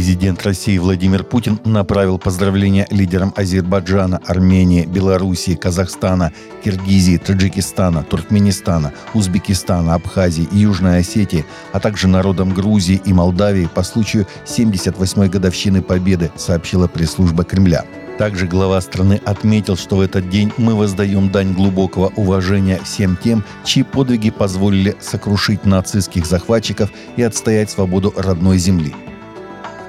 Президент России Владимир Путин направил поздравления лидерам Азербайджана, Армении, Белоруссии, Казахстана, Киргизии, Таджикистана, Туркменистана, Узбекистана, Абхазии и Южной Осетии, а также народам Грузии и Молдавии по случаю 78-й годовщины Победы, сообщила пресс-служба Кремля. Также глава страны отметил, что в этот день мы воздаем дань глубокого уважения всем тем, чьи подвиги позволили сокрушить нацистских захватчиков и отстоять свободу родной земли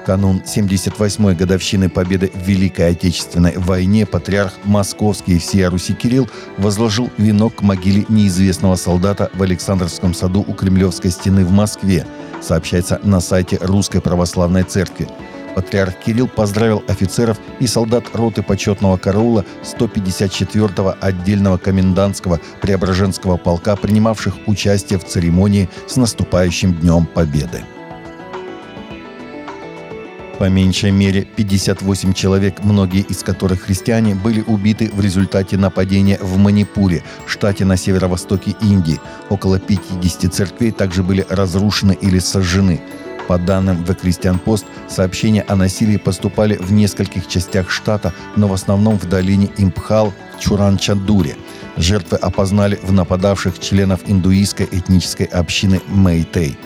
канун 78-й годовщины победы в Великой Отечественной войне патриарх Московский и всея Руси Кирилл возложил венок к могиле неизвестного солдата в Александровском саду у Кремлевской стены в Москве, сообщается на сайте Русской Православной Церкви. Патриарх Кирилл поздравил офицеров и солдат роты почетного караула 154-го отдельного комендантского Преображенского полка, принимавших участие в церемонии с наступающим Днем Победы. По меньшей мере 58 человек, многие из которых христиане, были убиты в результате нападения в Манипуре, штате на северо-востоке Индии. Около 50 церквей также были разрушены или сожжены. По данным The Christian Post, сообщения о насилии поступали в нескольких частях штата, но в основном в долине Импхал, Чуран-Чандуре. Жертвы опознали в нападавших членов индуистской этнической общины Мэйтэй.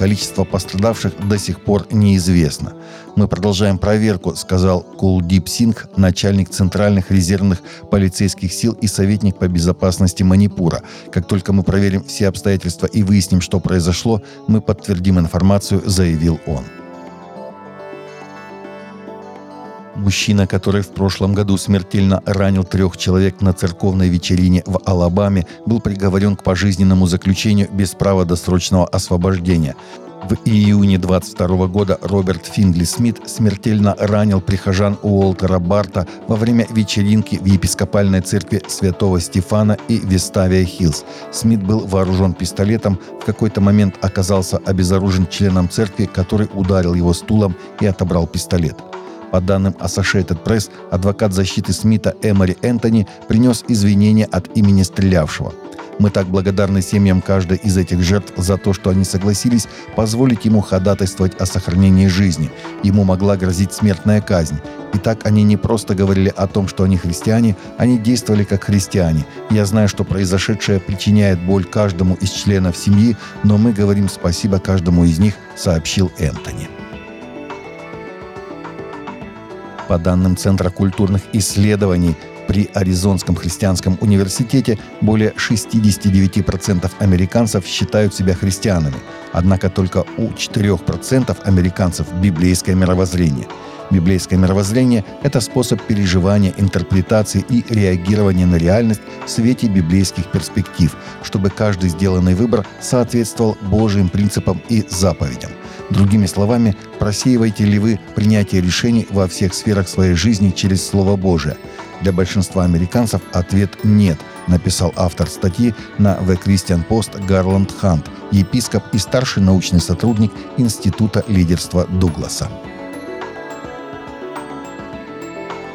Количество пострадавших до сих пор неизвестно. Мы продолжаем проверку, сказал Кулдип Сингх, начальник Центральных резервных полицейских сил и советник по безопасности Манипура. Как только мы проверим все обстоятельства и выясним, что произошло, мы подтвердим информацию, заявил он. Мужчина, который в прошлом году смертельно ранил трех человек на церковной вечерине в Алабаме, был приговорен к пожизненному заключению без права досрочного освобождения. В июне 22 года Роберт Финдли Смит смертельно ранил прихожан Уолтера Барта во время вечеринки в епископальной церкви Святого Стефана и Веставия Хиллз. Смит был вооружен пистолетом, в какой-то момент оказался обезоружен членом церкви, который ударил его стулом и отобрал пистолет. По данным Associated Press, адвокат защиты Смита Эмори Энтони принес извинения от имени стрелявшего. Мы так благодарны семьям каждой из этих жертв за то, что они согласились позволить ему ходатайствовать о сохранении жизни. Ему могла грозить смертная казнь. И так они не просто говорили о том, что они христиане, они действовали как христиане. Я знаю, что произошедшее причиняет боль каждому из членов семьи, но мы говорим спасибо каждому из них, сообщил Энтони. По данным Центра культурных исследований, при Аризонском христианском университете более 69% американцев считают себя христианами, однако только у 4% американцев библейское мировоззрение. Библейское мировоззрение – это способ переживания, интерпретации и реагирования на реальность в свете библейских перспектив, чтобы каждый сделанный выбор соответствовал Божьим принципам и заповедям. Другими словами, просеиваете ли вы принятие решений во всех сферах своей жизни через Слово Божие? Для большинства американцев ответ «нет», написал автор статьи на The Christian Post Гарланд Хант, епископ и старший научный сотрудник Института лидерства Дугласа.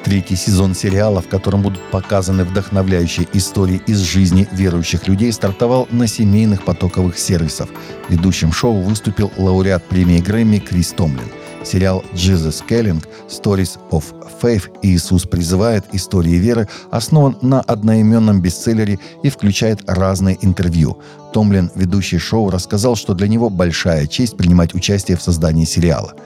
Третий сезон сериала, в котором будут показаны вдохновляющие истории из жизни верующих людей, стартовал на семейных потоковых сервисах. Ведущим шоу выступил лауреат премии Грэмми Крис Томлин. Сериал «Jesus Calling. Stories of Faith. Иисус призывает. Истории веры» основан на одноименном бестселлере и включает разные интервью. Томлин, ведущий шоу, рассказал, что для него большая честь принимать участие в создании сериала –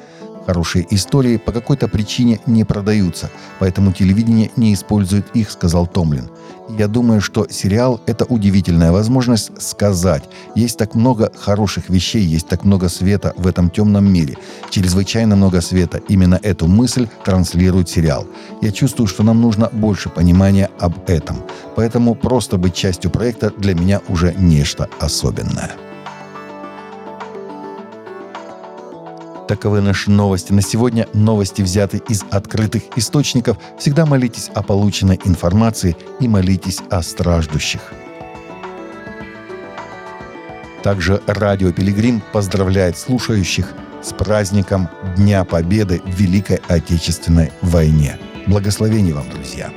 Хорошие истории по какой-то причине не продаются, поэтому телевидение не использует их, сказал Томлин. Я думаю, что сериал – это удивительная возможность сказать. Есть так много хороших вещей, есть так много света в этом темном мире. Чрезвычайно много света. Именно эту мысль транслирует сериал. Я чувствую, что нам нужно больше понимания об этом. Поэтому просто быть частью проекта для меня уже нечто особенное. Таковы наши новости на сегодня. Новости взяты из открытых источников. Всегда молитесь о полученной информации и молитесь о страждущих. Также Радио Пилигрим поздравляет слушающих с праздником Дня Победы в Великой Отечественной войне. Благословений вам, друзья!